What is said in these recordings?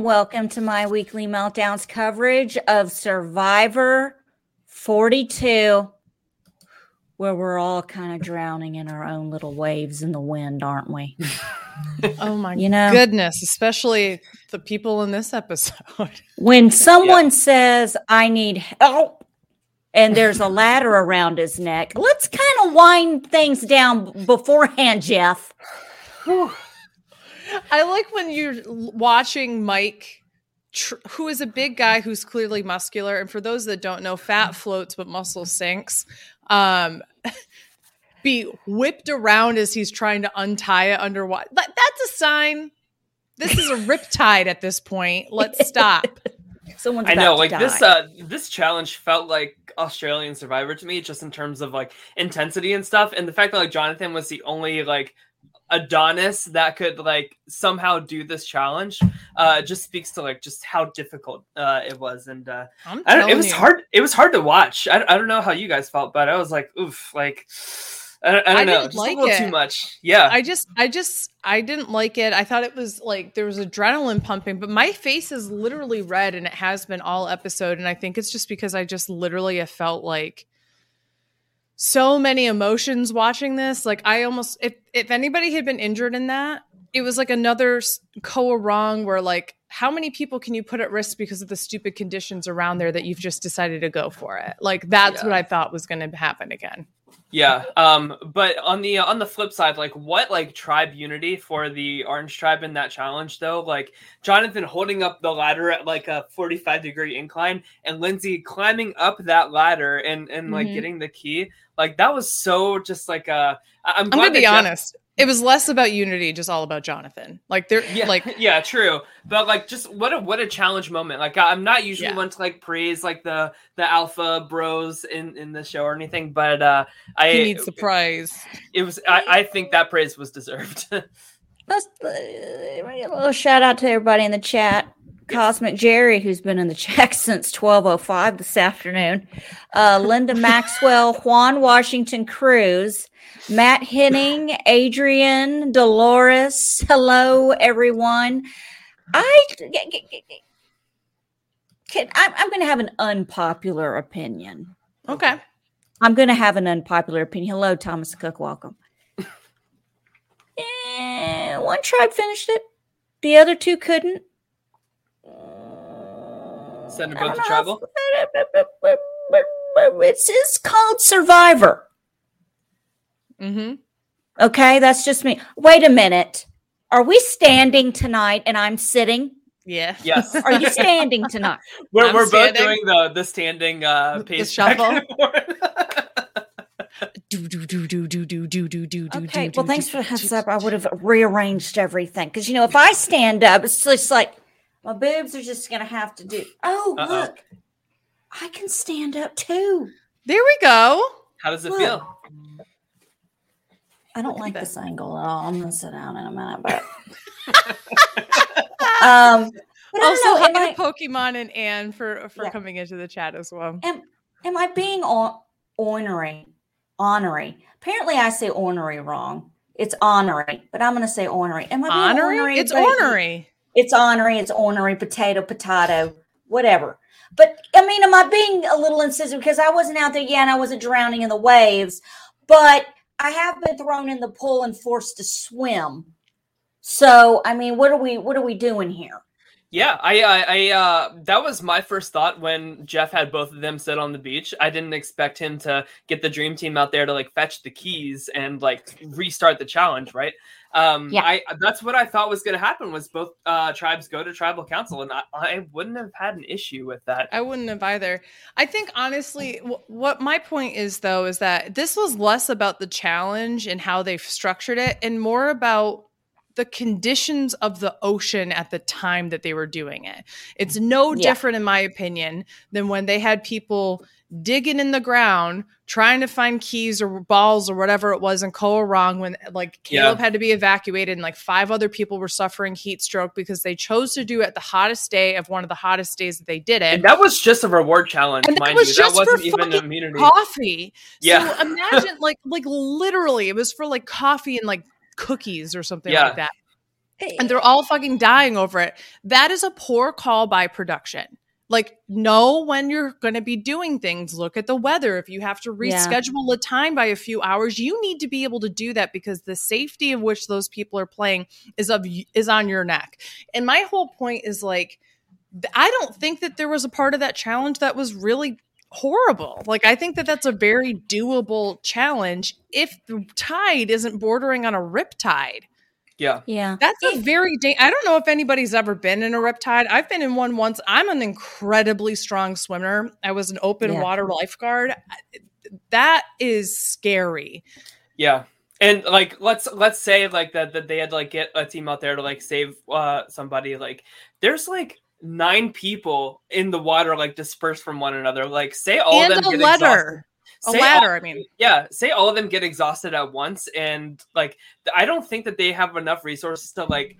Hello, everyone, and welcome to my weekly meltdowns coverage of Survivor 42, where we're all kind of drowning in our own little waves in the wind, aren't we? Oh my You know? goodness, especially the people in this episode. When someone says, I need help, and there's a ladder around his neck, let's kind of wind things down beforehand, Jeff. I like when you're watching Mike, tr- who is a big guy who's clearly muscular. And for those that don't know, fat floats, but muscle sinks. Um, be whipped around as he's trying to untie it underwater. That, that's a sign. This is a riptide at this point. Let's stop. Someone's I about know, to like die. this uh this challenge felt like Australian Survivor to me, just in terms of like intensity and stuff, and the fact that like Jonathan was the only like Adonis that could like somehow do this challenge, uh, just speaks to like just how difficult uh it was, and uh, I don't, it was you. hard. It was hard to watch. I, I don't know how you guys felt, but I was like, oof, like I don't, I don't I know, just like a little it. too much. Yeah, I just, I just, I didn't like it. I thought it was like there was adrenaline pumping, but my face is literally red and it has been all episode. And I think it's just because I just literally have felt like so many emotions watching this. Like I almost, if if anybody had been injured in that, it was like another Koh Rong where like how many people can you put at risk because of the stupid conditions around there that you've just decided to go for it? Like that's Yeah. what I thought was going to happen again. Yeah. Um. But on the on the flip side, like what like tribe unity for the orange tribe in that challenge though? Like Jonathan holding up the ladder at like a forty five degree incline, and Lindsay climbing up that ladder and and like Mhm. getting the key. Like that was so just like uh. I'm, I'm glad gonna be Jeff- honest. It was less about unity, just all about Jonathan. Like they're Yeah, like yeah, true. But like, just what a what a challenge moment. Like, I- I'm not usually Yeah. one to like praise like the the alpha bros in in the show or anything, but uh, I he needs the prize. it was I, I think that praise was deserved. Let's uh, a little shout out to everybody in the chat. Cosmic Jerry, who's been in the chat since 1205 this afternoon. Uh, Linda Maxwell, Juan Washington Cruz, Matt Henning, Adrian, Dolores. Hello, everyone. I can, I'm, I'm going to have an unpopular opinion. Okay. I'm going to have an unpopular opinion. Hello, Thomas Cook. Welcome. Eh, one tribe finished it. The other two couldn't. Send them I both to don't tribal. It's, it's called Survivor. Mm-hmm. Okay, that's just me. Wait a minute. Are we standing tonight and I'm sitting? Yeah. Yes, Are you standing tonight? we're, I'm we're both doing the the standing uh The pace shuffle. back and forth. Do do do do do do do do do do. Okay, do, well, do, thanks do, for the heads do. up. I would have rearranged everything because you know if I stand up, it's just like my boobs are just gonna have to do. Oh, Uh-oh. look, I can stand up too. There we go. How does it Look. feel? I don't Look like this angle at all. I'm gonna sit down in a minute, but um, but Also, don't know. Hi I, Pokemon and Anne for for Yeah. coming into the chat as well. am, am I being o- ornery? Honorary. Apparently, I say ornery wrong. It's honorary, but I'm gonna say ornery. Am I being Honorary? ornery? It's But- ornery. It's honorary, it's ornery, potato, potato, whatever. But I mean, am I being a little incisive because I wasn't out there yet and I wasn't drowning in the waves, but I have been thrown in the pool and forced to swim. So I mean, what are we what are we doing here? Yeah, I, I, I, uh, that was my first thought when Jeff had both of them sit on the beach. I didn't expect him to get the dream team out there to like fetch the keys and like restart the challenge, right? Um, Yeah. I that's what I thought was going to happen was both uh, tribes go to tribal council, and I, I wouldn't have had an issue with that. I wouldn't have either. I think honestly, wh- what my point is though is that this was less about the challenge and how they've structured it, and more about the conditions of the ocean at the time that they were doing it. It's no Yeah. different, in my opinion, than when they had people digging in the ground trying to find keys or balls or whatever it was in Koh Rong when like Yeah. Caleb had to be evacuated and like five other people were suffering heat stroke because they chose to do it the hottest day of one of the hottest days that they did it. And that was just a reward challenge, And that mind was you. just that for wasn't even fucking immunity. coffee. Yeah. So imagine like like literally it was for like coffee and like cookies or something Yeah. like that. and they're all fucking dying over it. That is a poor call by production. Like, know when you're going to be doing things. Look at the weather. If you have to Yeah. reschedule a time by a few hours, you need to be able to do that because the safety of which those people are playing is of is on your neck. And my whole point is like, I don't think that there was a part of that challenge that was really horrible. Like, I think that that's a very doable challenge if the tide isn't bordering on a rip tide. Yeah. Yeah. That's a very da- I don't know if anybody's ever been in a riptide. I've been in one once. I'm an incredibly strong swimmer. I was an open Yeah. water lifeguard. That is scary. Yeah. And like let's let's say like that that they had to like get a team out there to like save uh somebody like there's like nine people in the water like dispersed from one another like say all and of them a get exhausted. ladder. A all- ladder, I mean. yeah say all of them get exhausted at once and like i don't think that they have enough resources to like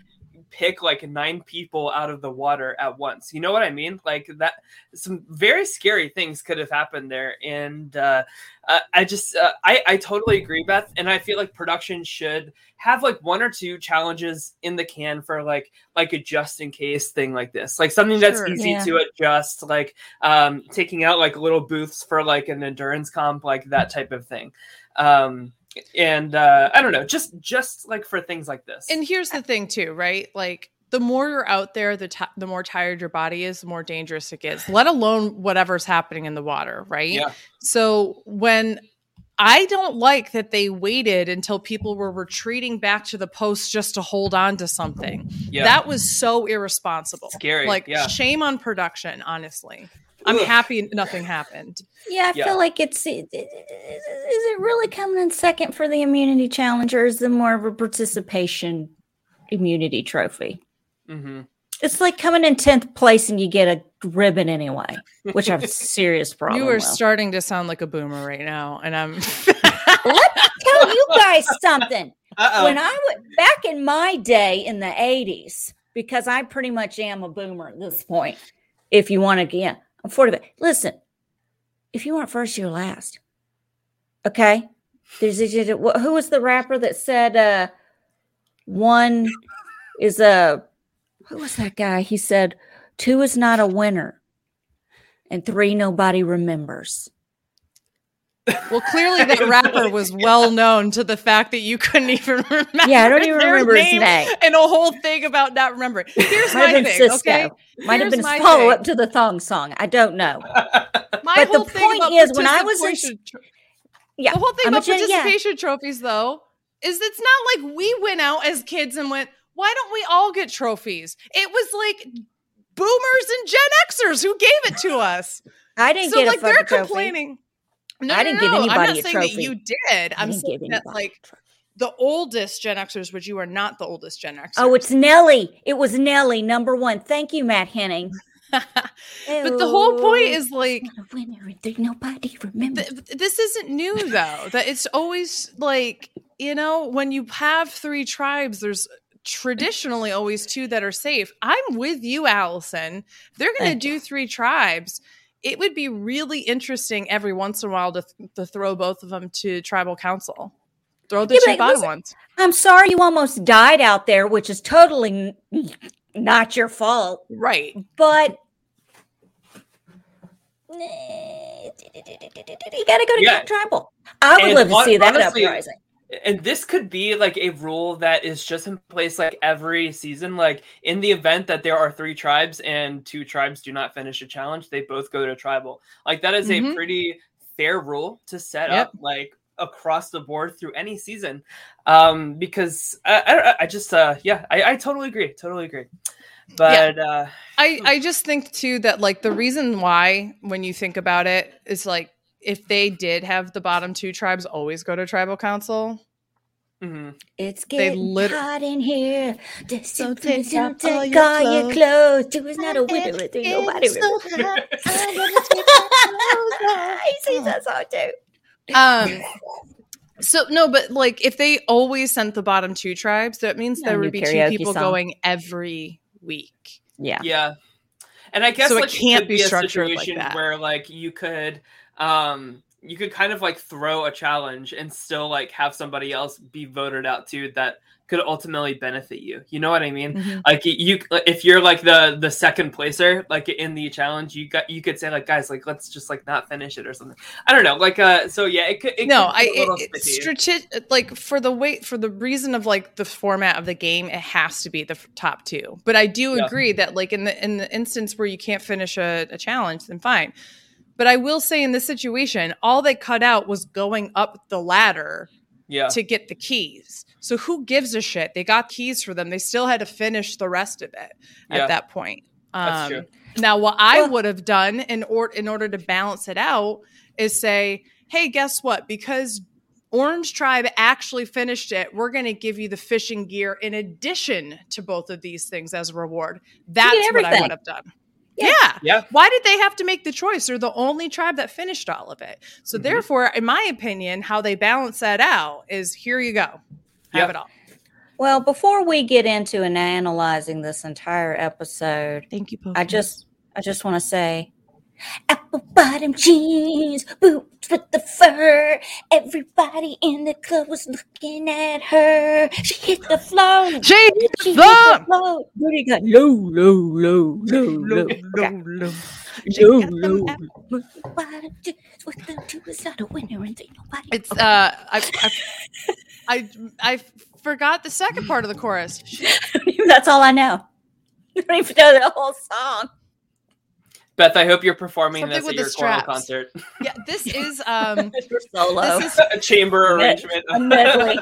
pick like nine people out of the water at once. You know what i mean? Like that some very scary things could have happened there. And uh, uh, i just uh, I, I totally agree beth. And i feel like production should have like one or two challenges in the can for like like a just in case thing like this. Like something that's Sure. easy Yeah. to adjust like um taking out like little booths for like an endurance comp like that type of thing. Um and uh i don't know just just like for things like this And here's the thing too, right? Like the more you're out there, the ti the more tired your body is, the more dangerous it gets. Let alone whatever's happening in the water, right? Yeah. So when I don't like that they waited until people were retreating back to the post just to hold on to something. yeah That was so irresponsible. Scary, Like yeah. shame on production, honestly. I'm Ugh. happy nothing happened. Yeah, I Yeah. feel like it's. Is it really coming in second for the immunity challenge, or is it more of a participation immunity trophy? hmm It's like coming in tenth place and you get a ribbon anyway, which I have a serious problem. you are with. starting to sound like a boomer right now, and I'm Let me tell you guys something. Uh-oh. When I went back in my day in the eighties, because I pretty much am a boomer at this point. If you want to, yeah, I'm forty. But listen, if you weren't first, you're last. Okay. There's who was the rapper that said uh one is a who was that guy? He said two is not a winner, and three nobody remembers. Well. Clearly, that rapper was well known to the fact that you couldn't even remember. Yeah, I don't even their remember his name. and a whole thing about not remembering. Here's Might have my been thing, Sisqo. okay? Might have been my follow thing. up to the thong song. I don't know. My But the whole thing point about is, when I was in- participation tro- Yeah, the whole thing I'm about gen- yeah. participation trophies, though, is it's not like we went out as kids and went, "Why don't we all get trophies?" It was like boomers and Gen Xers who gave it to us. I didn't so get like a they're trophy. complaining. No, I didn't no, give no. I'm anybody not saying trophy. that you did. I'm saying that like the oldest Gen Xers, which you are not the oldest Gen Xers. Oh, it's Nelly. It was Nelly, number one. Thank you, Matt Henning. but the whole point is like winner. Nobody remembers. th- this isn't new though. That it's always like you know when you have three tribes, there's traditionally always two that are safe. I'm with you, Allison. They're going to do three tribes. It would be really interesting every once in a while to, to throw both of them to tribal council. Throw the Yeah, two but ones. I'm sorry you almost died out there, which is totally n- not your fault. Right. But you got to go to Yeah. tribal. I would And love to hon- see that honestly, uprising. And this could be like a rule that is just in place like every season. Like in the event that there are three tribes and two tribes do not finish a challenge they both go to tribal. Like that is Mhm. a pretty fair rule to set Yep. up like across the board through any season. Um because i i, I just uh yeah I, I totally agree totally agree. But uh I I just think too that like the reason why when you think about it is like if they did have the bottom two tribes always go to tribal council. mhm. It's They getting lit- hot in here. So So take take, off all take your all your clothes. clothes. Two is not a winner. with three. Nobody remembers. He sings that song too. Um so no, but like if they always sent the bottom two tribes, that means Yeah, there would be two people song. going every week. Yeah. Yeah. And I guess So it can't could be a structured like situation that. where like you could um you could kind of like throw a challenge and still like have somebody else be voted out too that could ultimately benefit you. You know what I mean? Mhm. Like you, if you're like the the second placer, like in the challenge, you got you could say like, guys, like let's just like not finish it or something. I don't know. Like, uh, so yeah, it could. It no, could I be a little it, sticky. strate- like for the weight for the reason of like the format of the game, it has to be the top two. But I do Yeah. agree that like in the in the instance where you can't finish a, a challenge, then fine. But I will say in this situation, all they cut out was going up the ladder yeah, to get the keys. So who gives a shit? They got keys for them. They still had to finish the rest of it at that point. That's Um, true. Now, what I would have done in or in order to balance it out is say, "Hey, guess what? Because Orange Tribe actually finished it, we're going to give you the fishing gear in addition to both of these things as a reward." That's what I would have done. Yeah. yeah. Yeah. Why did they have to make the choice? They're the only tribe that finished all of it. So Mhm. therefore, in my opinion, how they balance that out is here you go. Have Yeah. it all. Well, before we get into and analyzing this entire episode, Thank you, I just I just want to say apple bottom jeans, boots with the fur. Everybody in the club was looking at her. She hit the floor. Jake She hit the floor. Booty got low, low, low, low, low. low. Low, got them low. apple Bottom jeans with the tubes out of winter and ain't nobody. It's uh I I, I I forgot the second part of the chorus. That's all I know. I don't even know the whole song. Beth, I hope you're performing Something this at your choral concert. Yeah, this is um Your solo. this is a chamber arrangement. a medley.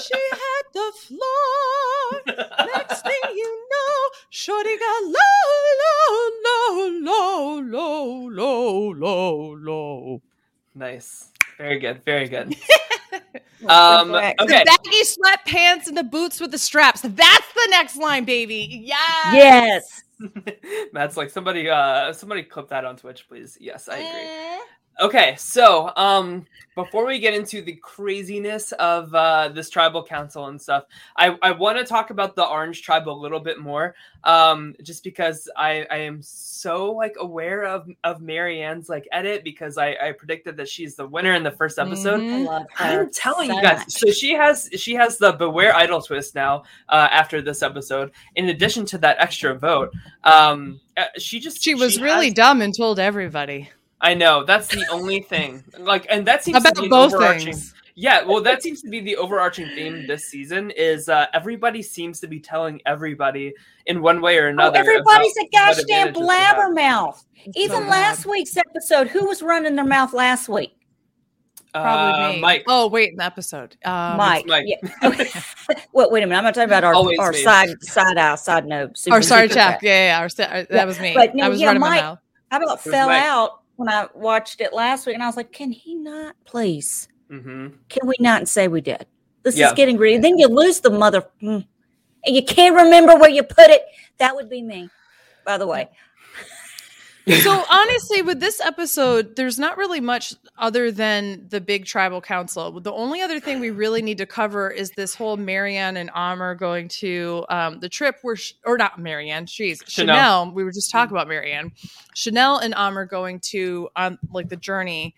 she had the floor. Next thing you know, Shorty got low, low, low, low, low, low, low. nice. Very good. Very good. Um, okay. The baggy sweatpants and the boots with the straps. That's the next line, baby. Yeah. Yes. Matt's like somebody uh somebody clip that on Twitch, please. Yes, I agree. Okay, so um before we get into the craziness of uh this tribal council and stuff, I, I want to talk about the orange tribe a little bit more. Um just because I, I am so like aware of of Maryanne's like edit because I, I predicted that she's the winner in the first episode. Mhm. I love her. I'm telling you guys. much. So she has she has the beware idol twist now. Uh, after this episode, in addition to that extra vote, um, uh, she just She was she really has- dumb and told everybody I know that's the only thing. Like, and that seems to about be both overarching. things. Yeah, well, that seems to be the overarching theme this season. Is uh, everybody seems to be telling everybody in one way or Oh, another. everybody's a about what gosh-damn advantages they have. blabbermouth. Even so bad. last week's episode, who was running their mouth last week? Probably Uh, me. Mike. Oh, wait, an episode. Um, Mike. Mike. Yeah. Okay. wait, wait a minute. I'm not talking about our, Always our me. side side eye side note. Or super sorry, secret Jack. chat. Yeah, yeah, our, sta- uh, that Yeah, was me. but no, I was yeah, running Mike- my mouth. I about fell Mike? out when I watched it last week, and I was like, "Can he not, please? hmm Can we not say we did? This Yeah. is getting greedy. Then you lose the mother, mm, and you can't remember where you put it. That would be me, by the way. So honestly with this episode there's not really much other than the big tribal council the only other thing we really need to cover is this whole Maryanne and Omar going to um, the trip where sh- or not Maryanne she's chanel. Chanel. we were just talking about Maryanne chanel and Omar going to on like the journey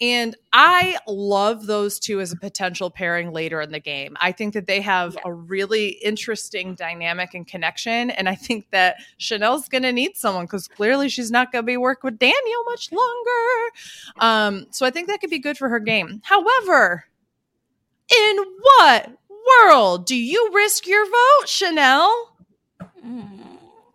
and I love those two as a potential pairing later in the game. I think that they have Yeah. a really interesting dynamic and connection. And I think that Chanel's going to need someone because clearly she's not going to be working with Daniel much longer. Um, so I think that could be good for her game. However, in what world do you risk your vote, Chanel?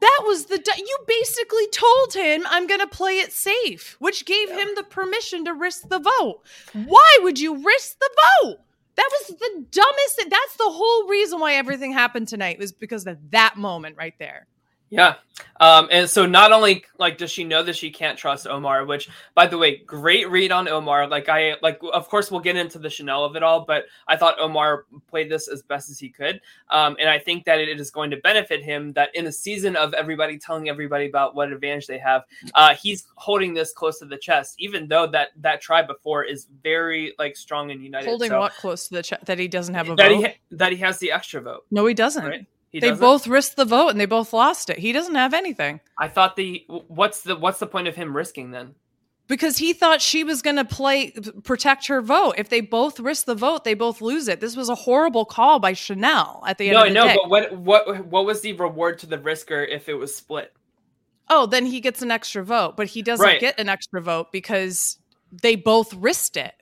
That was the di- you basically told him I'm going to play it safe, which gave him the permission to risk the vote. Why would you risk the vote? That was the dumbest. That's the whole reason why everything happened tonight was because of that moment right there. Yeah. Um, and so not only like does she know that she can't trust Omar, which by the way, great read on Omar. Like I like of course we'll get into the Chanel of it all, but I thought Omar played this as best as he could. Um, and I think that it is going to benefit him that in a season of everybody telling everybody about what advantage they have, uh, he's holding this close to the chest, even though that that tribe before is very like strong and united. Holding So what close to the chest that he doesn't have a that vote? he ha- that he has the extra vote, no, he doesn't. right? He They doesn't? both risked the vote and they both lost it. He doesn't have anything. I thought the what's the what's the point of him risking then? because he thought she was going to play protect her vote. If they both risk the vote, they both lose it. This was a horrible call by Chanel at the end of the day. No, of I the know, day. but what what what was the reward to the risker if it was split? oh, then he gets an extra vote, but he doesn't Right. get an extra vote because they both risked it.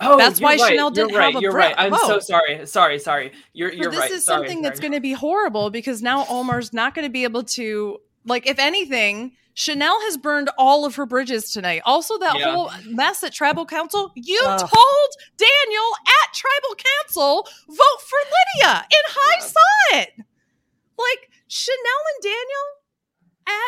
Oh, That's why right, Chanel you're didn't right, have a You're right. I'm so sorry. Sorry, sorry. You're you're this right. is Sorry, something that's going to be horrible because now Omar's not going to be able to like if anything Chanel has burned all of her bridges tonight. Also that Yeah. whole mess at tribal council, you Ugh. told Daniel at tribal council vote for Lydia and Hai saw it. Like Chanel and Daniel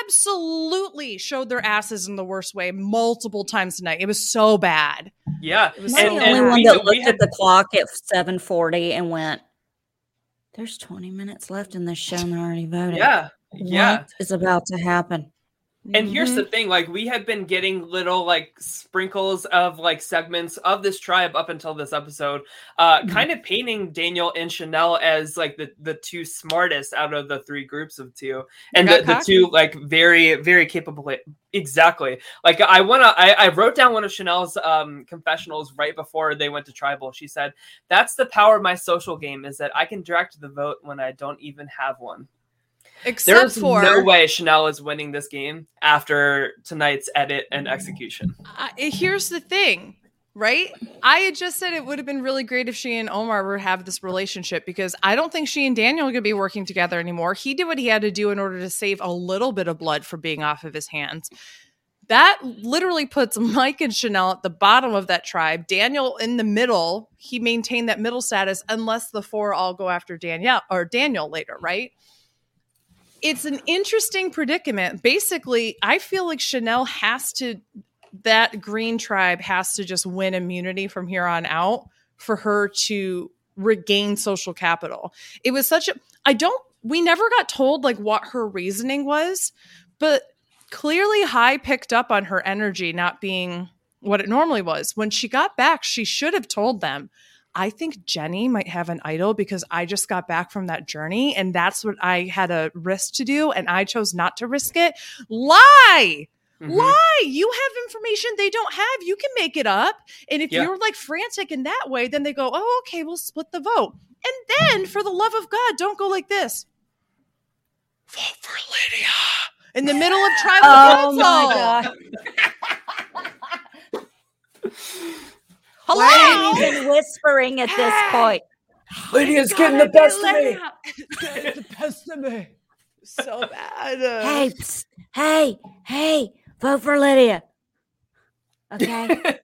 absolutely showed their asses in the worst way multiple times tonight. It was so bad. Yeah, It was I'm so the And- only and one we- that looked had- at the clock at 7:40 and went, "There's 20 minutes left in this show, and they're already voting. yeah, yeah. What is about to happen?" And here's the thing, like we have been getting little like sprinkles of like segments of this tribe up until this episode, uh Mhm. kind of painting Daniel and Chanel as like the the two smartest out of the three groups of two. And the, the two like very, very capable exactly. Like I wanna I, I wrote down one of Chanel's um confessionals right before they went to tribal. She said, That's the power of my social game, is that I can direct the vote when I don't even have one. Except There's for no way Chanel is winning this game after tonight's edit and execution. I, here's the thing, right? I had just said it would have been really great if she and Omar were have this relationship because I don't think she and Daniel are going to be working together anymore. He did what he had to do in order to save a little bit of blood from being off of his hands. That literally puts Mike and Chanel at the bottom of that tribe. Daniel in the middle. He maintained that middle status unless the four all go after Danielle or Daniel later, right? It's an interesting predicament. Basically, I feel like Chanel has to that green tribe has to just win immunity from here on out for her to regain social capital. It was such a I don't we never got told like what her reasoning was, but clearly Hai picked up on her energy not being what it normally was. When she got back, she should have told them, I think Jenny might have an idol because I just got back from that journey and that's what I had a risk to do and I chose not to risk it. Lie! Mhm. Lie! You have information they don't have. You can make it up. And if Yeah. you're like frantic in that way, then they go, oh, okay, we'll split the vote. And then, for the love of God, don't go like this. Vote for Lydia in the middle of tribal Oh council. my god! Hello. Why are you even whispering at this point? Oh Lydia's getting the best of me. the best of me. So bad. Hey, psst, hey, hey! Vote for Lydia. Okay. it,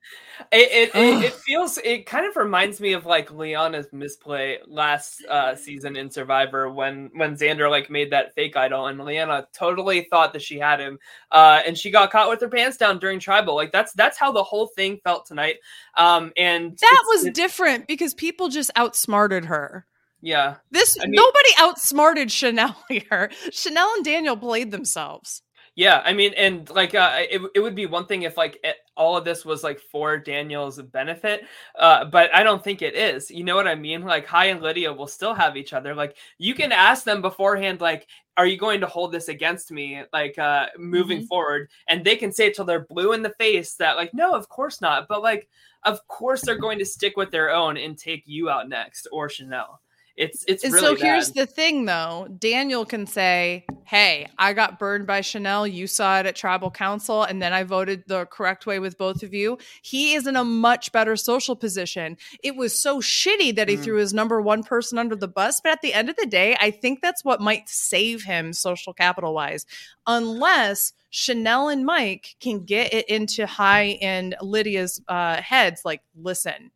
it, it, it feels it kind of reminds me of like Liana's misplay last uh, season in Survivor when when Xander like made that fake idol and Liana totally thought that she had him uh, and she got caught with her pants down during tribal like that's that's how the whole thing felt tonight um and that was different because people just outsmarted her. yeah This I mean- nobody outsmarted Chanel here. Chanel and Daniel played themselves. Yeah, I mean, and like, uh, it, it would be one thing if like it, all of this was like for Daniel's benefit, uh, but I don't think it is. You know what I mean? Like, Hai and Lydia will still have each other. Like, you can ask them beforehand, like, are you going to hold this against me, like, uh, moving forward? And they can say it till they're blue in the face that, like, no, of course not. But like, of course they're going to stick with their own and take you out next or Chanel. It's it's really so here's bad. the thing though. Daniel can say, Hey, I got burned by Chanel. You saw it at tribal council, and then I voted the correct way with both of you. He is in a much better social position. It was so shitty that he Mm. threw his number one person under the bus. But at the end of the day, I think that's what might save him social capital wise. Unless Chanel and Mike can get it into Hai and Lydia's uh, heads, like, listen,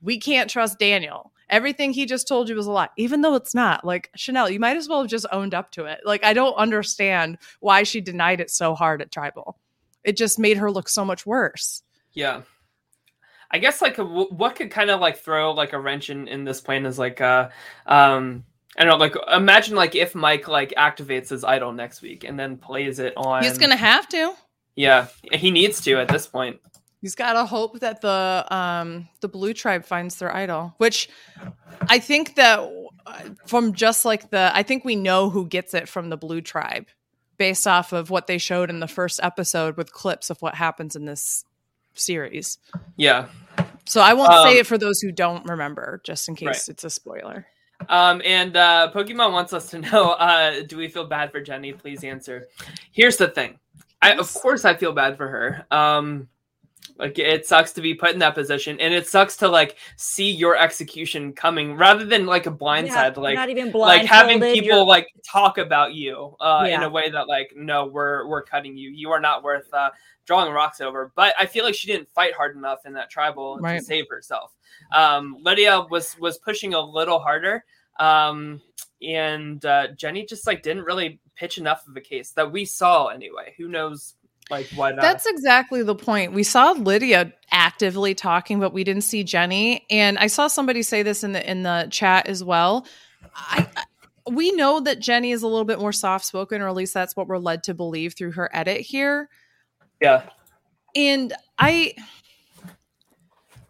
we can't trust Daniel. Everything he just told you was a lie, even though it's not. Like Chanel, you might as well have just owned up to it. Like I don't understand why she denied it so hard at Tribal. It just made her look so much worse. Yeah. I guess like a, what could kind of like throw like a wrench in, in this plan is like uh um I don't know like imagine like if Mike like activates his idol next week and then plays it on He's gonna have to. yeah he needs to at this point He's got to hope that the um the blue tribe finds their idol, which I think that uh, from just like the I think we know who gets it from the blue tribe. based off of what they showed in the first episode with clips of what happens in this series. Yeah. So I won't Um, say it for those who don't remember, just in case Right. it's a spoiler. Um, and uh, Pokemon wants us to know: uh, Do we feel bad for Jenny? Please answer. Here's the thing: I, of course, I feel bad for her. Um, like it sucks to be put in that position, and it sucks to like see your execution coming rather than like a blindside, Yeah, like not even like having people you're- like talk about you uh, in a way that like no, we're we're cutting you. You are not worth uh, drawing rocks over. But I feel like she didn't fight hard enough in that tribal Right. to save herself. Um, Lydia was was pushing a little harder, um, and uh, Jenny just like didn't really pitch enough of a case that we saw anyway. Who knows? Like why not? That's exactly the point. We saw Lydia actively talking, but we didn't see Jenny. And I saw somebody say this in the in the chat as well. I, I we know that Jenny is a little bit more soft spoken, or at least that's what we're led to believe through her edit here. yeah. And I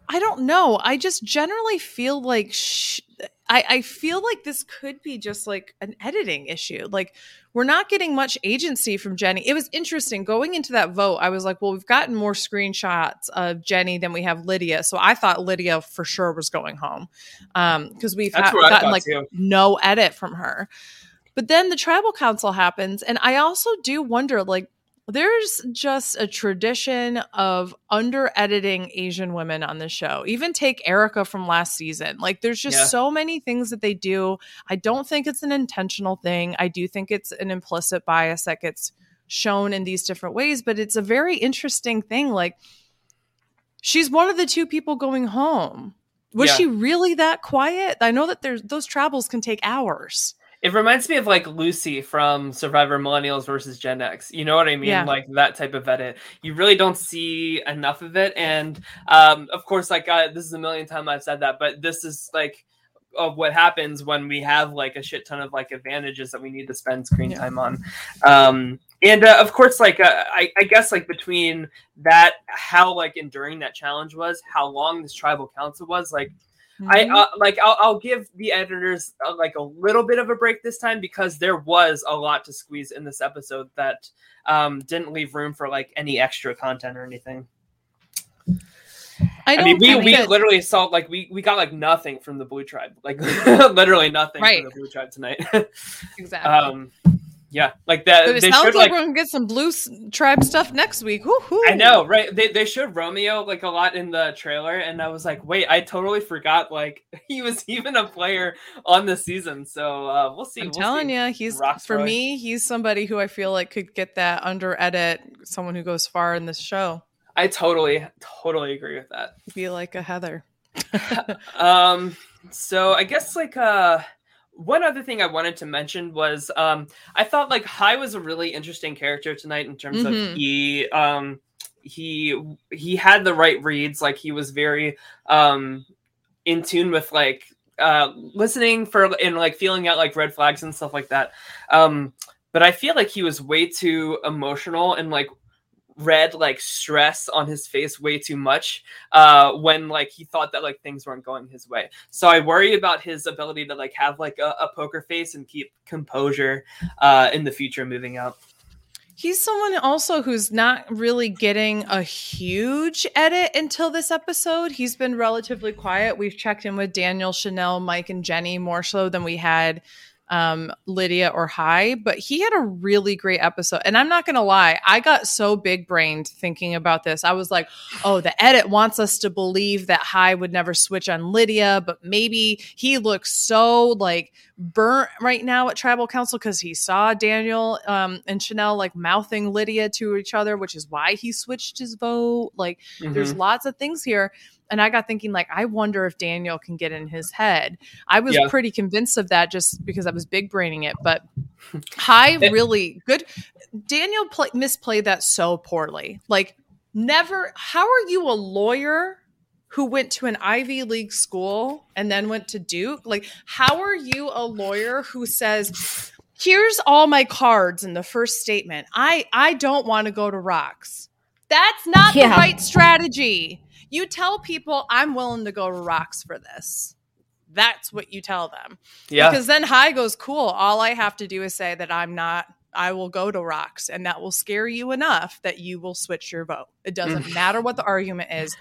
I don't know. I just generally feel like sh- I, I feel like this could be just like an editing issue. Like we're not getting much agency from Jenny. It was interesting going into that vote. I was like, well, we've gotten more screenshots of Jenny than we have Lydia. So I thought Lydia for sure was going home um, because we've ha- gotten thought like too. no edit from her. But then the tribal council happens, and I also do wonder like there's just a tradition of under editing Asian women on the show. Even take Erika from last season. Like there's just Yeah. so many things that they do. I don't think it's an intentional thing. I do think it's an implicit bias that gets shown in these different ways, but it's a very interesting thing. Like she's one of the two people going home. Was Yeah. she really that quiet? I know that there's those travels can take hours. It reminds me of like Lucy from Survivor Millennials versus Gen X. You know what I mean? Yeah. Like that type of edit. You really don't see enough of it. And um, of course, like uh, this is a million times I've said that, but this is like of what happens when we have like a shit ton of like advantages that we need to spend screen Yeah. time on. Um, and uh, of course, like uh, I, I guess like between that, how like enduring that challenge was, how long this tribal council was, like I Mhm. uh, like I'll, I'll give the editors uh, like a little bit of a break this time because there was a lot to squeeze in this episode that um, didn't leave room for like any extra content or anything. I, I, mean, we, we that- literally saw like we, we got like nothing from the blue tribe, like literally nothing Right. from the blue tribe tonight. exactly. um, yeah, like that. But it They sounds showed like, like we're gonna get some blue tribe stuff next week. Woo-hoo. I know, right? They they showed Romeo like a lot in the trailer, and I was like, wait, I totally forgot like he was even a player on the season. So uh, we'll see. I'm we'll telling see. you, he's Rock's for me. He's somebody who I feel like could get that under edit. Someone who goes far in this show. I totally, totally agree with that. Be like a Heather. Um, so I guess like uh, one other thing I wanted to mention was um, I thought like Hai was a really interesting character tonight in terms Mhm. of he um he he had the right reads, like he was very um in tune with like uh listening for and like feeling out like red flags and stuff like that. Um, but I feel like he was way too emotional and like read like stress on his face way too much uh when like he thought that like things weren't going his way so i worry about his ability to like have like a, a poker face and keep composure uh in the future moving out He's someone also who's not really getting a huge edit until this episode. He's been relatively quiet. We've checked in with Daniel, Chanel, Mike, and Jenny more so than we had um, Lydia or Hai, but he had a really great episode. And I'm not going to lie, I got so big brained thinking about this. I was like, oh, the edit wants us to believe that Hai would never switch on Lydia, but maybe he looks so like burnt right now at tribal council because he saw Daniel um, and Chanel like mouthing Lydia to each other, which is why he switched his vote. Like, there's Mhm. lots of things here. And I got thinking, like, I wonder if Daniel can get in his head. I was Yeah. pretty convinced of that just because I was big braining it. But Hai really good. Daniel play, misplayed that so poorly. Like, never. How are you a lawyer who went to an Ivy League school and then went to Duke? Like, how are you a lawyer who says, "Here's all my cards in the first statement. I I don't want to go to Rocks." That's not Yeah. the right strategy. You tell people, "I'm willing to go to Rocks for this." That's what you tell them. yeah Because then Hai goes, cool. All I have to do is say that I'm not I will go to rocks, and that will scare you enough that you will switch your vote. It doesn't mm. matter what the argument is.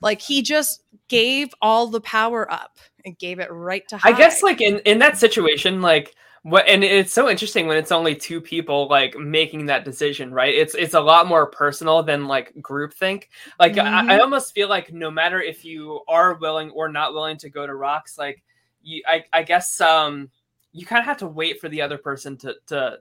Like he just gave all the power up and gave it right to. I guess like in in that situation, like what, and it's so interesting when it's only two people like making that decision, right? It's it's a lot more personal than like groupthink. Like I, I Mhm. almost feel like no matter if you are willing or not willing to go to rocks, like you, I I guess um you kind of have to wait for the other person to to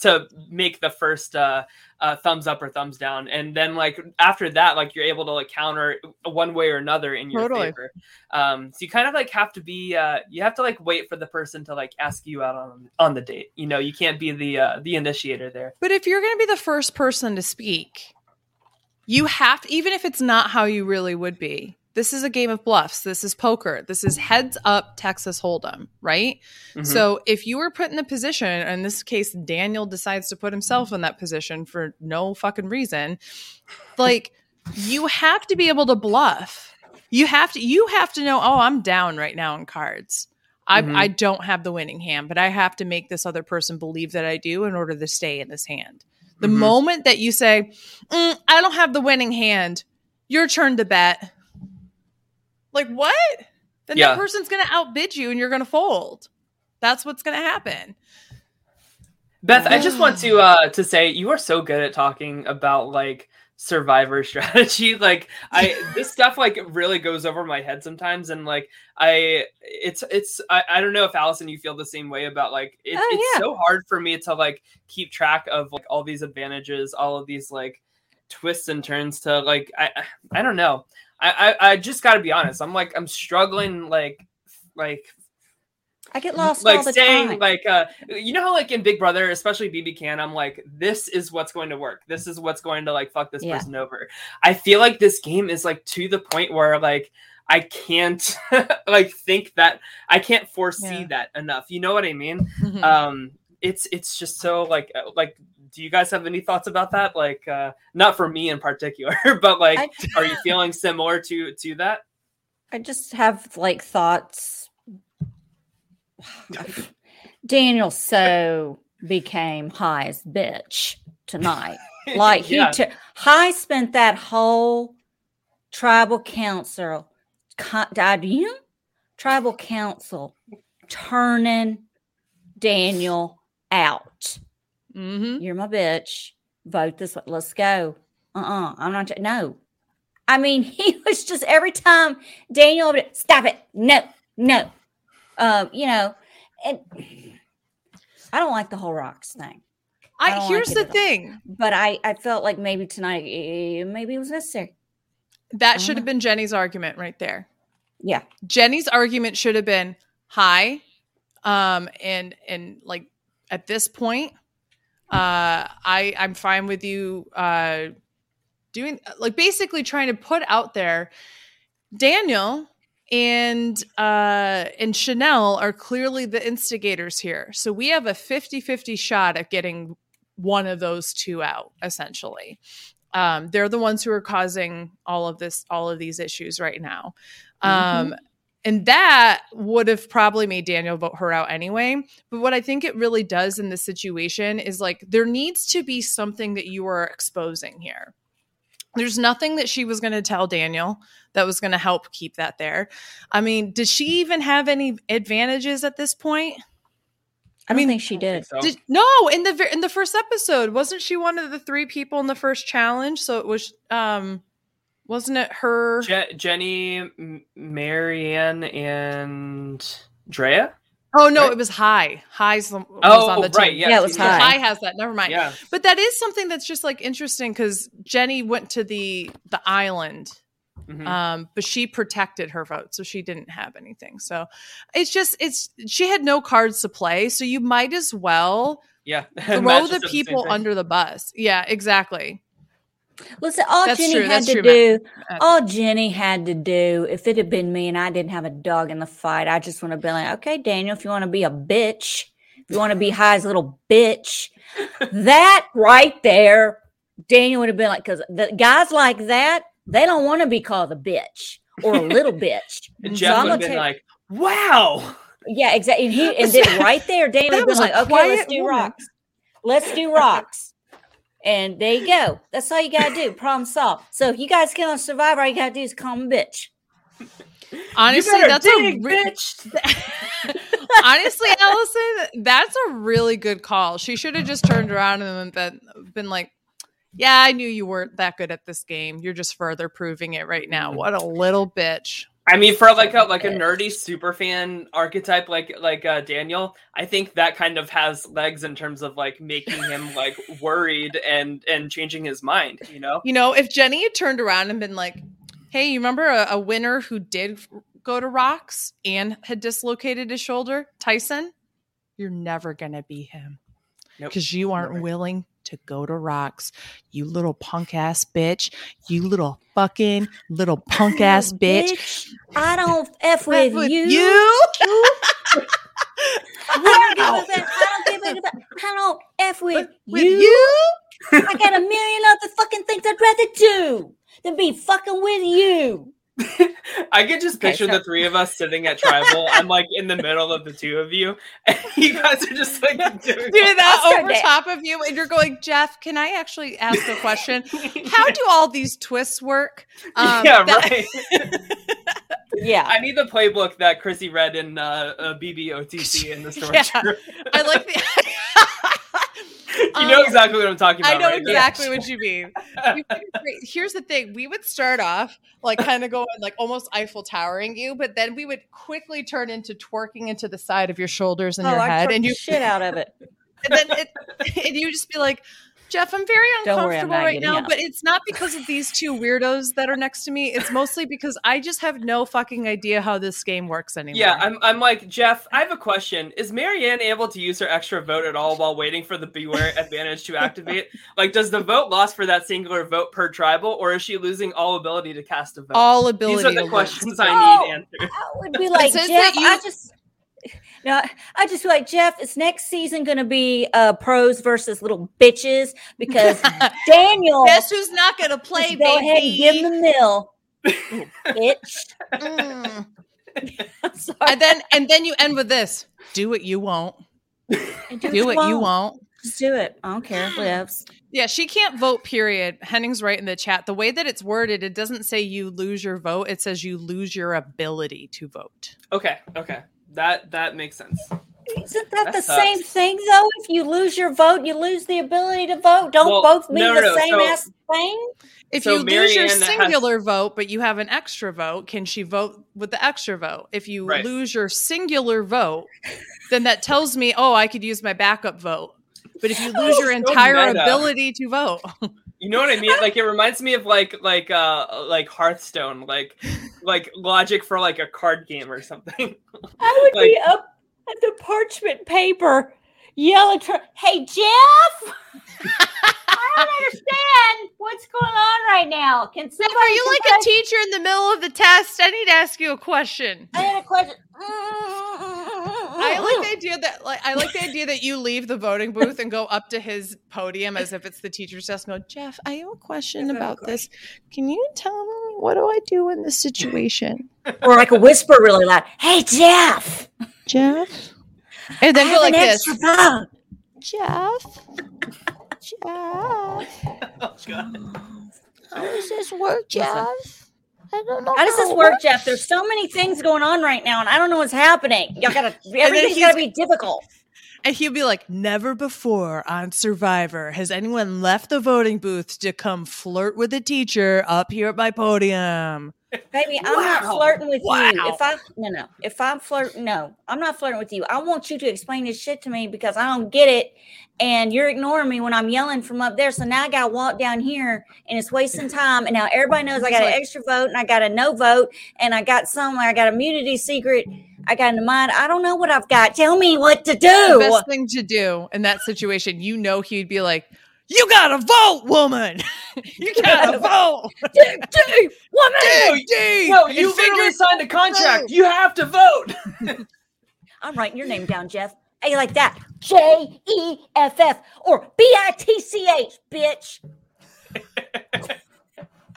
to make the first uh, uh thumbs up or thumbs down and then like after that like you're able to like counter one way or another in your Totally. favor um so you kind of like have to be uh you have to like wait for the person to like ask you out on on the date you know you can't be the uh the initiator there But if you're going to be the first person to speak, you have to, even if it's not how you really would be. This is a game of bluffs. This is poker. This is heads up Texas Hold'em, right? Mhm. So if you were put in a position, in this case, Daniel decides to put himself in that position for no fucking reason, like you have to be able to bluff. You have to. You have to know. Oh, I'm down right now in cards. I Mhm. I don't have the winning hand, but I have to make this other person believe that I do in order to stay in this hand. The Mhm. moment that you say, "Mm, "I don't have the winning hand," your turn to bet. Like what? Then Yeah. that person's going to outbid you, and you're going to fold. That's what's going to happen. Beth, I just want to uh to say you are so good at talking about like survivor strategy. Like I this stuff like really goes over my head sometimes and like I it's it's I, I don't know if Allison you feel the same way about like it, Oh, it's yeah. so hard for me to like keep track of like all these advantages, all of these like twists and turns to like I I- I don't know. I I, I just got to be honest. I'm like I'm struggling like like I get lost all like the saying time. like uh you know how like in big brother especially bb can i'm like this is what's going to work this is what's going to like fuck this Yeah. person over i feel like this game is like to the point where like i can't like think that i can't foresee Yeah. that enough you know what i mean Mhm. um it's it's just so like uh, like do you guys have any thoughts about that like uh not for me in particular but like are you feeling similar to to that I just have like thoughts. Daniel so became Hai's bitch tonight. Like he Yeah. took Hai spent that whole tribal council, co-? Tribal council turning Daniel out. Mhm. You're my bitch. Vote this way. Let's go. Uh-uh. I'm not. No. I mean, he was just every time Daniel stop it. No, no. Um, you know, and I don't like the whole rocks thing, I I, here's like the thing. but I I felt like maybe tonight maybe it was necessary. That should have been Jenny's argument right there. Yeah. Jenny's argument should have been hi, um, and and like at this point, uh, I I'm fine with you uh, doing like basically trying to put out there, Daniel and uh and Chanel are clearly the instigators here. So we have a 50-50 shot at getting one of those two out essentially. Um they're the ones who are causing all of this all of these issues right now. Um and that would have probably made Daniel vote her out anyway. But what I think it really does in this situation is like there needs to be something that you are exposing here. There's nothing that she was going to tell Daniel that was going to help keep that there. I mean, did she even have any advantages at this point? I, I mean, mean, think she did. So- Did, no, in the in the first episode, wasn't she one of the three people in the first challenge? So it was, um, wasn't it her? Je- Jenny, Maryanne, and Drea. Oh no, right? it was Hai. Hai's the, was Oh, on the right, team. yes, Yeah, it was. Hai. Hai has that. Never mind. Yeah, But that is something that's just like interesting because Jenny went to the the island, Mhm. um, but she protected her vote, so she didn't have anything. So it's just it's she had no cards to play, so you might as well yeah. throw the people thing. under the bus. Yeah, exactly. Listen, all That's Jenny true, had that's to true, do, Uh, all Jenny had to do, if it had been me and I didn't have a dog in the fight, I just want to be like, okay, Daniel, if you want to be a bitch, if you want to be Hai's little bitch, that right there, Daniel would have been like, because the guys like that, they don't want to be called a bitch or a little bitch. And So Jeff I'm would have been like, "Wow." Yeah, exactly. And he and then right there, Daniel would have been was like, okay, let's do woman. rocks. Let's do rocks. And there you go. That's all you gotta do. Problem solved. So if you guys get on Survivor, all you gotta do is call me bitch. Honestly, you that's dig, a re- bitch. honestly, Allison, that's a really good call. She should have just turned around and been, been like, "Yeah, I knew you weren't that good at this game. You're just further proving it right now. What a little bitch." I mean, for like a like a nerdy super fan archetype like like uh, Daniel, I think that kind of has legs in terms of like making him like worried and and changing his mind. You know, You know, if Jenny had turned around and been like, "Hey, you remember a, a winner who did go to Rocks and had dislocated his shoulder, Tyson? You're never gonna be him Nope, because you aren't never. willing to go to Rocks. You little punk ass bitch. You little fucking little punk ass bitch. I don't f with, With you. you? I don't give a. I don't give a. I don't f with, With you. you? I got a million other fucking things I'd rather do than be fucking with you. I could just Okay, picture so- the three of us sitting at tribal. I'm like in the middle of the two of you, and you guys are just like doing Do that over top of you, and you're going, Jeff. Can I actually ask a question? How do all these twists work? Um, yeah, that- right. Yeah. I need the playbook that Chrissy read in uh, uh, BBOTC in the storage Yeah. I like the. You know Um, exactly what I'm talking about. I know right? exactly what you mean. Here's the thing: we would start off like kind of going like almost Eiffel Towering you, but then we would quickly turn into twerking into the side of your shoulders and oh, your I head, and you shit out of it. and then it, and you just be like, Jeff, I'm very Don't worry, I'm uncomfortable right now, up." but it's not because of these two weirdos that are next to me. It's mostly because I just have no fucking idea how this game works anymore. Yeah, I'm, I'm like, Jeff, I have a question. Is Maryanne able to use her extra vote at all while waiting for the Beware advantage to activate? Like, does the vote lost for that singular vote per tribal, or is she losing all ability to cast a vote? all ability. These are the questions lose. I Oh. need answered. I would be like, Jeff, you- I just. No, I just feel like Jeff. Is next season going to be uh, pros versus little bitches because Daniel Guess who's not gonna play, just go ahead and give baby? him the mill, bitch. Mm. Sorry. and then and then you end with this: Do what you want. Do what you want. Just do it. I don't care. Whatevs. Yeah, she can't vote, period. Henning's right in the chat. The way that it's worded, it doesn't say you lose your vote, it says you lose your ability to vote. Okay, okay, that that makes sense. Isn't that, That the sucks. same thing though? If you lose your vote, you lose the ability to vote. Don't Well, both mean no, the no, same so- ass thing? If So you lose your Maryanne has- singular vote, but you have an extra vote, can she vote with the extra vote? If you Right. lose your singular vote, then that tells me, oh, I could use my backup vote. But if you lose your entire meta. ability to vote, You know what I mean? Like it reminds me of like like uh like Hearthstone, like like logic for like a card game or something. I would Like- be up at the parchment paper yelling, tr- "Hey Jeff, I don't understand what's going on right now. Can somebody?" are you like a teacher in the middle of the test? I need to ask you a question. I had a question. I like the idea that like I like the idea that you leave the voting booth and go up to his podium as if it's the teacher's desk and go, Jeff, I have a question have a about this. Can you tell me what do I do in this situation? or like a whisper really loud. Hey Jeff, Jeff? And then I go have like this. extra vote. Jeff? Jeff? Oh, God. How does this work, Jeff? I don't know. How does this work, Jeff? There's so many things going on right now, and I don't know what's happening. Y'all gotta everything's he's- gotta be difficult. And he'll be like, Never before on Survivor has anyone left the voting booth to come flirt with a teacher up here at my podium. Baby, I'm not flirting with you. If I no no, if I'm flirting, no, I'm not flirting with you. I want you to explain this shit to me because I don't get it, and you're ignoring me when I'm yelling from up there. So now I got to walk down here, and it's wasting time. And now everybody knows I got an extra vote, and I got a no vote, and I got some. I got immunity secret. I got in the mind. I don't know what I've got. Tell me what to the do. best thing to do in that situation, you know, he'd be like, "You gotta vote, woman. you gotta vote, Dig deep, woman. deep." No, you figure- literally signed a contract. You have to vote. I'm writing your name down, Jeff. Hey, like that. J E F F or B I T C H, bitch.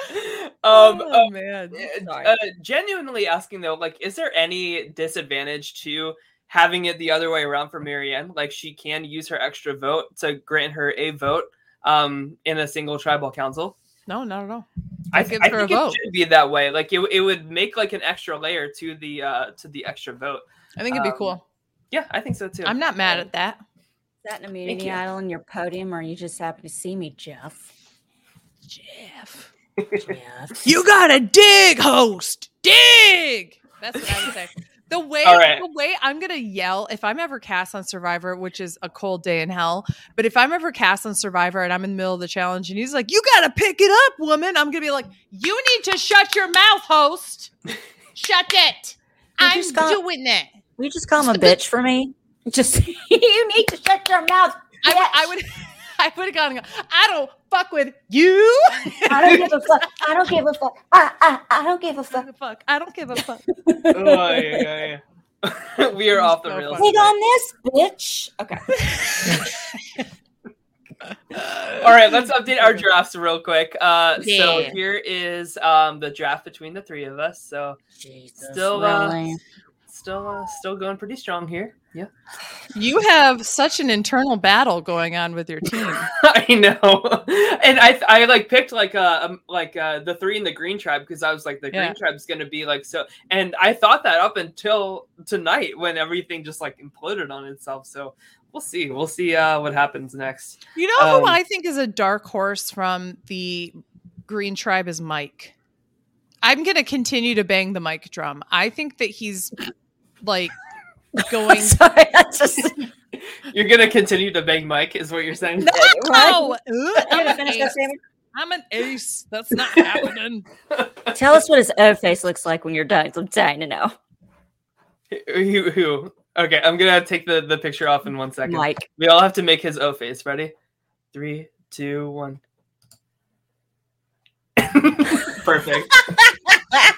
Um, oh uh, man, Sorry. uh, genuinely asking though, like, is there any disadvantage to having it the other way around for Maryanne. Like she can use her extra vote to grant her a vote um, in a single tribal council. No, not at all. I, Give I her a think it vote. should be that way. Like it, it would make like an extra layer to the uh, to the extra vote. I think it'd be Um, cool. Yeah, I think so too. I'm not mad at that. Is that an immunity you. idol in your podium, or you just happen to see me, Jeff? Jeff. Jeff. You gotta dig, host. Dig. That's what I would say. The way All right. the way I'm gonna yell if I'm ever cast on Survivor, which is a cold day in hell, but if I'm ever cast on Survivor and I'm in the middle of the challenge and he's like, "You gotta pick it up, woman," I'm gonna be like, "You need to shut your mouth, host. Shut it. You I'm just got- doing it." Will you just call him a bitch for me? Just you need to shut your mouth. I, would- I would, I would have gone. and gone, I don't fuck with you. I don't give a fuck. I don't give a fuck. I, I, I don't give a I fuck. a fuck. I don't give a fuck. oh, yeah, yeah, yeah. we are off the So rails. funny. Take on this, bitch. Okay. All right, let's update our drafts real quick. Uh, So here is um, the draft between the three of us. So Jesus, Still, uh, really? still, uh, still going pretty strong here. Yeah, You have such an internal battle going on with your team. I know. And I, I like picked like uh, um, like uh, the three in the green tribe because I was like the Yeah. green tribe's gonna be like so. And I thought that up until tonight when everything just like imploded on itself. So we'll see. We'll see uh, what happens next. You know who Um, I think is a dark horse from the Green Tribe is Mike. I'm gonna continue to bang the Mike drum. I think that he's like going. Sorry, I just You're gonna continue to bang Mike, is what you're saying? No, What? Ugh, You I'm, an ace. I'm an ace. That's not happening. Tell us what his O face looks like when you're done. I'm dying to know. who, who? Okay, I'm gonna take the the picture off in one second. Mike. We all have to make his O face. Ready? Three, two, one. Perfect.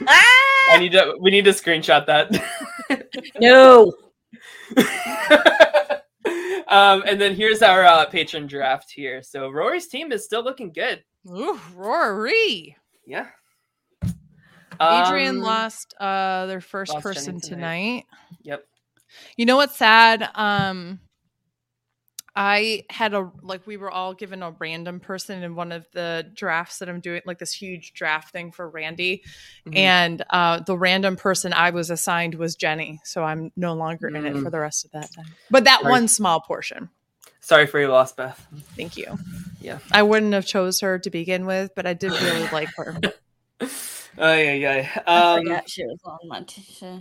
I need to. We need to screenshot that. no. um, and then here's our uh, patron draft here. So Rory's team is still looking good. Ooh, Rory. Yeah. Adrian Um, lost uh their first lost person tonight. tonight. Yep. You know what's sad? Um I had a like we were all given a random person in one of the drafts that I'm doing, like this huge draft thing for Randy. Mhm. And uh the random person I was assigned was Jenny. So I'm no longer in it Mm. for the rest of that time. But that Right. one small portion. Sorry for your loss, Beth. Thank you. Yeah. I wouldn't have chose her to begin with, but I did really like her. Oh yeah, yeah. I Um, forgot she was on my t-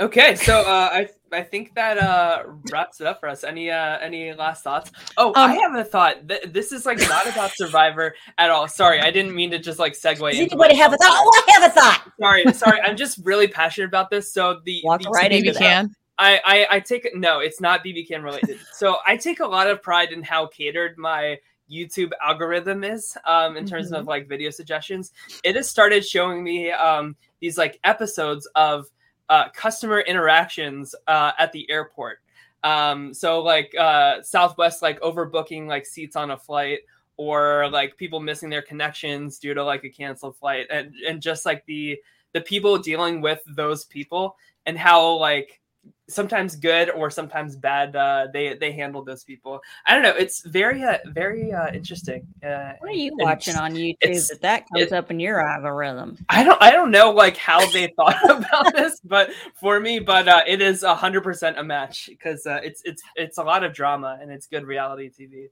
Okay, so uh, I I think that uh, wraps it up for us. Any uh, any last thoughts? Oh, I Um, have a thought. Th- this is like not about Survivor at all. Sorry, I didn't mean to just like segue. Does anybody have a thought? Oh, I have a thought. Sorry, sorry. I'm just really passionate about this. So the, Walk the right into can. I, I I take no, it's not BB Can related. so I take a lot of pride in how catered my YouTube algorithm is um, in terms of like video suggestions. It has started showing me um, these like episodes of uh, customer interactions uh, at the airport. Um, so like uh, Southwest like overbooking like seats on a flight or like people missing their connections due to like a canceled flight and and just like the the people dealing with those people and how like sometimes good or sometimes bad uh, they they handle those people. I don't know. It's very uh, very uh, interesting. Uh, What are you watching on YouTube that that comes it- up in your algorithm? I don't I don't know like how they thought about this, but for me, but uh, it is hundred percent a match because uh, it's it's it's a lot of drama and it's good reality TV.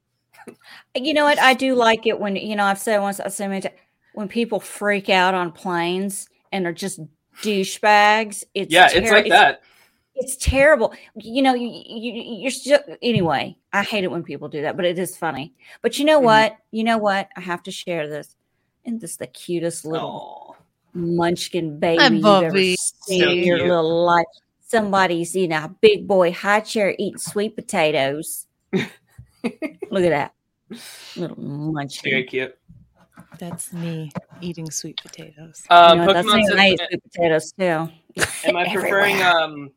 You know what? I do like it when you know I've said once I said many times, when people freak out on planes and are just douchebags. It's yeah, ter- it's like that. It's terrible. You know, you, you you're still anyway. I hate it when people do that, but it is funny. But you know Mhm. what? You know what? I have to share this. Isn't this the cutest little Oh, munchkin baby Hi, you've ever seen So in your little life? Somebody's in a big boy high chair eating sweet potatoes. Look at that little munchkin. very cute. That's me eating sweet potatoes. Um, you know, that's me I eat sweet potatoes too. am I preferring um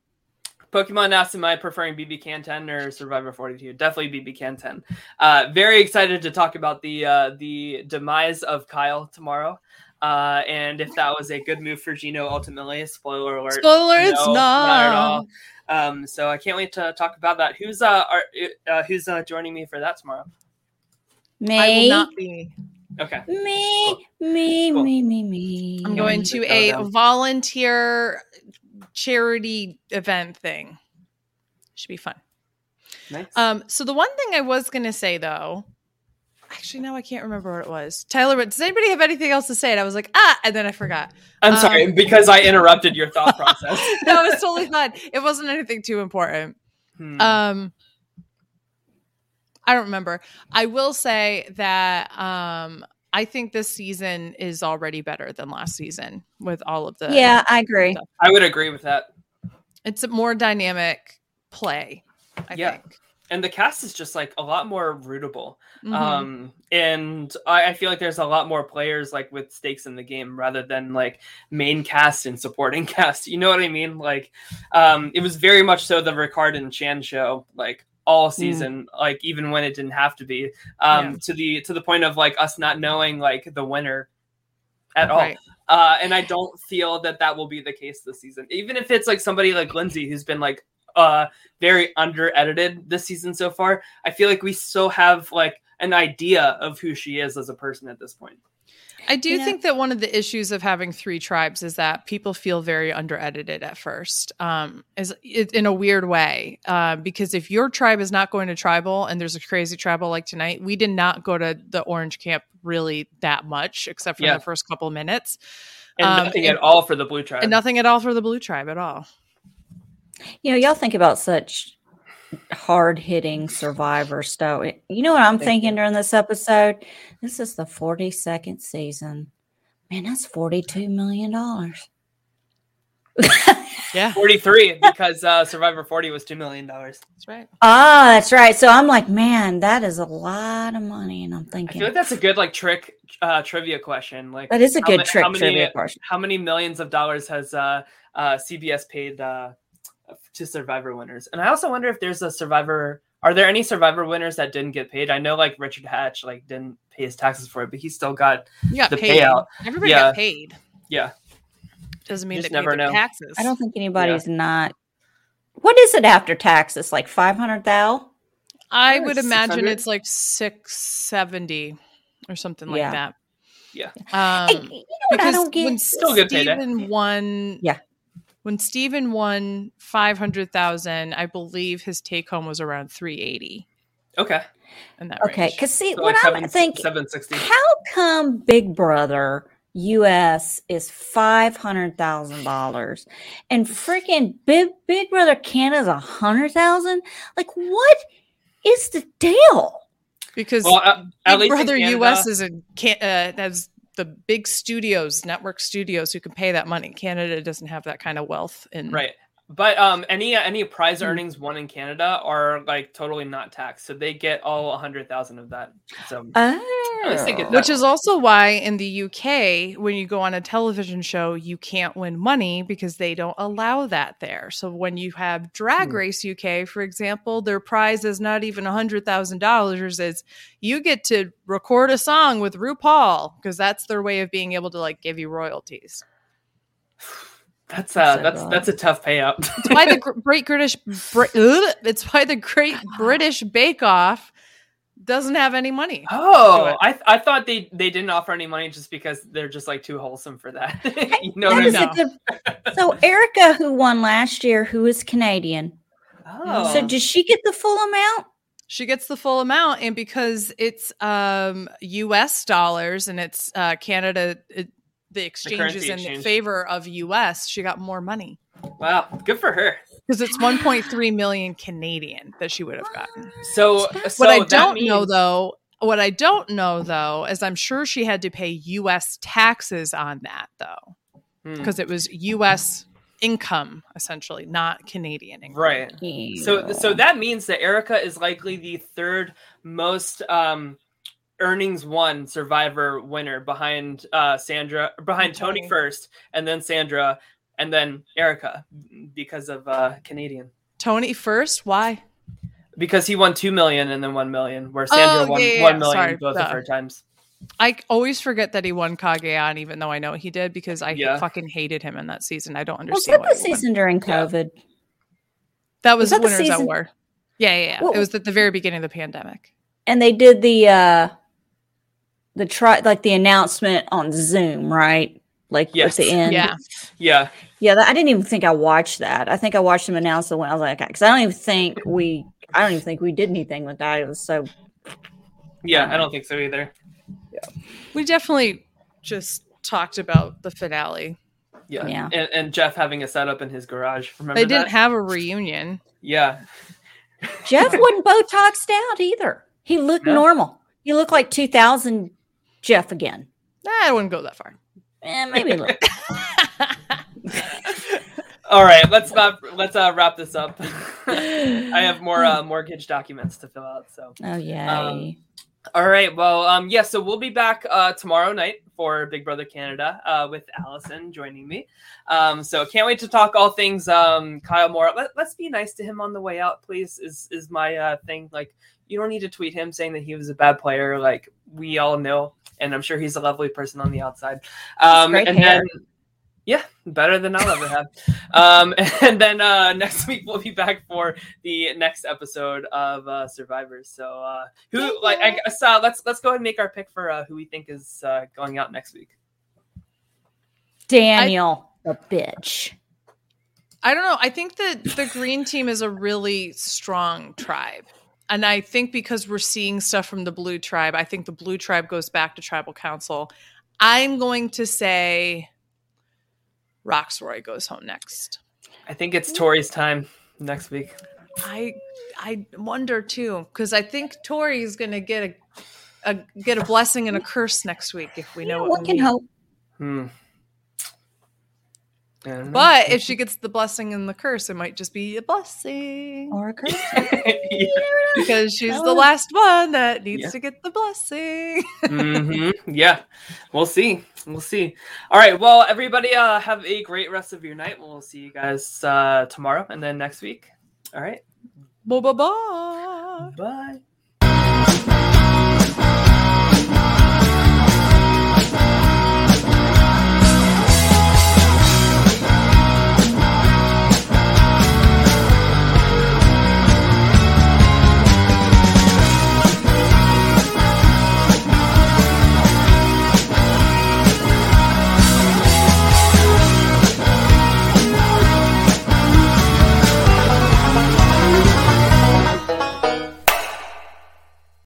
Pokemon asked, am I preferring BB Can 10 or Survivor 42? Definitely BB Can 10. Uh, very excited to talk about the uh, the demise of Kyle tomorrow. uh, and if that was a good move for Gino ultimately. Spoiler alert. Spoiler, it's No, not. at all. Um, so I can't wait to talk about that. Who's uh, are, uh who's uh, joining me for that tomorrow? Me, I will not be. Okay. me, me, Cool. me, me, me. I'm going to a down. volunteer charity event thing. Should be fun. Nice. Um, so the one thing I was gonna say though, actually now I can't remember what it was. Tyler, but does anybody have anything else to say? And I was like, ah, and then I forgot. I'm sorry um, because I interrupted your thought process. that was totally fine. It wasn't anything too important. Hmm. Um, I don't remember. I will say that um, I think this season is already better than last season with all of the. Yeah, I agree. I would agree with that. it's a more dynamic play. I Yeah. think. And the cast is just like a lot more rootable. Mhm. Um, and I, I feel like there's a lot more players like with stakes in the game rather than like main cast and supporting cast. You know what I mean? Like, um, it was very much so the Ricard and Shan show, like all season, like even when it didn't have to be. Um, Yeah. to the to the point of like us not knowing like the winner at all. Right. Uh, and I don't feel that that will be the case this season. Even if it's like somebody like Lindsay who's been like uh very under edited this season so far, I feel like we still have like an idea of who she is as a person at this point. I do You know- think that one of the issues of having three tribes is that people feel very underedited at first, um, is it, in a weird way. Uh, because if your tribe is not going to tribal and there's a crazy tribal like tonight, we did not go to the orange camp really that much, except for Yeah. the first couple minutes, And Um, nothing and- at all for the blue tribe. and nothing at all for the blue tribe at all. You know, y'all think about such hard hitting survivor stuff. You know what I'm thinking during this episode? This is the 42nd season. Man, that's $42 million. Yeah, 43 because uh, Survivor 40 was $2 million. that's right. Ah, that's right. So I'm like, man, that is a lot of money. And I'm thinking. I thinking, feel like that's a good like trick uh, trivia question. Like that is a good ma- trick many- trivia question. how many millions of dollars has uh, uh, CBS paid uh, to Survivor winners? And I also wonder if there's a Survivor. Are there any Survivor winners that didn't get paid? I know like Richard Hatch like didn't pay his taxes for it, but he still got. You got The paid. payout. Everybody Yeah. got paid. Yeah, Doesn't mean Just they paid never their know. taxes. I don't think anybody's not. What is it after taxes? Like 500 thou? I Yeah, would it's imagine it's like six seventy or something like that. Yeah. Hey, Um, you know what I don't get? when Still good payday. Steven won, Yeah. When Steven won five hundred thousand, I believe his take home was around three eighty okay. in that Okay, because see, So what like I'm seven, thinking, seven sixty. how come Big Brother US is five hundred thousand dollars, and freaking Big Big Brother Canada's a hundred thousand? Like, what is the deal? because Well, uh, Big Brother Canada- US is a can uh, has the big studios, network studios who can pay that money. Canada doesn't have that kind of wealth in Right. But um, any any prize Hmm. earnings won in Canada are like totally not taxed, so they get all a hundred thousand of that. So least they get Oh. Which is also why in the UK, when you go on a television show, you can't win money because they don't allow that there. So when you have Drag Hmm. Race UK, for example, their prize is not even $100,000. Is you get to record a song with RuPaul because that's their way of being able to like give you royalties. That's uh So that's good. that's a tough payout. It's why the Great British it's why the Great British Bake Off doesn't have any money. oh, it. I I thought they they didn't offer any money just because they're just like too wholesome for that. you know what That I mean? a. So Erika, who won last year, who is Canadian, Oh. so did she get the full amount? She gets the full amount, and because it's um, U.S. dollars and it's uh, Canada, it, the exchange is in exchange. favor of U.S. She got more money wow, good for her. because it's 1.3 million Canadian that she would have gotten. So, so what I don't know though, what I don't know though, is I'm sure she had to pay U.S. taxes on that though, Hmm, because it was U.S. income essentially, not Canadian income. right. So so that means that Erika is likely the third most um earnings one survivor winner behind uh Sandra behind Tony, Tony. first and then Sandra and then Erika because of uh Canadian. Tony first, why? Because he won 2 million and then 1 million where Sandra Oh, won yeah, yeah, 1 yeah. million Sorry, both of her times. I always forget that he won Cagayan, even though I know he did because I Yeah. fucking hated him in that season. I don't Was understand that why the he won. season during Yeah. COVID? That was, was that the Winners at War. Yeah, yeah, yeah. What- It was at the very beginning of the pandemic. And they did the uh the try like the announcement on Zoom, right? Like Yes. at the end. Yeah. Yeah. Yeah, that, I didn't even think I watched that. I think I watched them announce the one. I was like, because I don't even think we, I don't even think we did anything with that. It was so. Yeah. I don't think so either. Yeah. We definitely just talked about the finale. Yeah. Yeah. And, and Jeff having a setup in his garage. Remember They didn't that? have a reunion. yeah. Jeff wasn't Botoxed out either. He looked No. normal. He looked like 2000 Jeff again. Nah, I wouldn't go that far. Eh, maybe a little. All right. Let's not let's uh, wrap this up. I have more uh, mortgage documents to fill out. So. Oh yay! Um, All right. Well, um, yeah. So we'll be back uh, tomorrow night for Big Brother Canada uh, with Allison joining me. Um, so can't wait to talk all things um, Kyle Moore. Let, let's be nice to him on the way out, please. Is is my uh, thing. Like you don't need to tweet him saying that he was a bad player. Like we all know, and I'm sure he's a lovely person on the outside. Um, great and hair. then. Yeah, better than I'll ever have. Um, and then uh, next week we'll be back for the next episode of uh, Survivors. So uh, who like I guess uh, let's let's go ahead and make our pick for uh, who we think is uh, going out next week. Daniel, the bitch. I don't know. I think that the green team is a really strong tribe. And I think because we're seeing stuff from the blue tribe, I think the blue tribe goes back to tribal council. I'm going to say Rocksroy goes home next. I think it's Tori's time next week. I I wonder too because I think Tori is going to get a, a get a blessing and a curse next week if we know Yeah, what one we can need. hope. Hmm. I know. But if she gets the blessing and the curse, it might just be a blessing Or a curse. Yeah. because she's That the last one that needs Yeah. to get the blessing. hmm Yeah, we'll see. We'll see. All right. Well, everybody, uh, have a great rest of your night. We'll see you guys uh, tomorrow and then next week. All right. bye bye bye. Bye.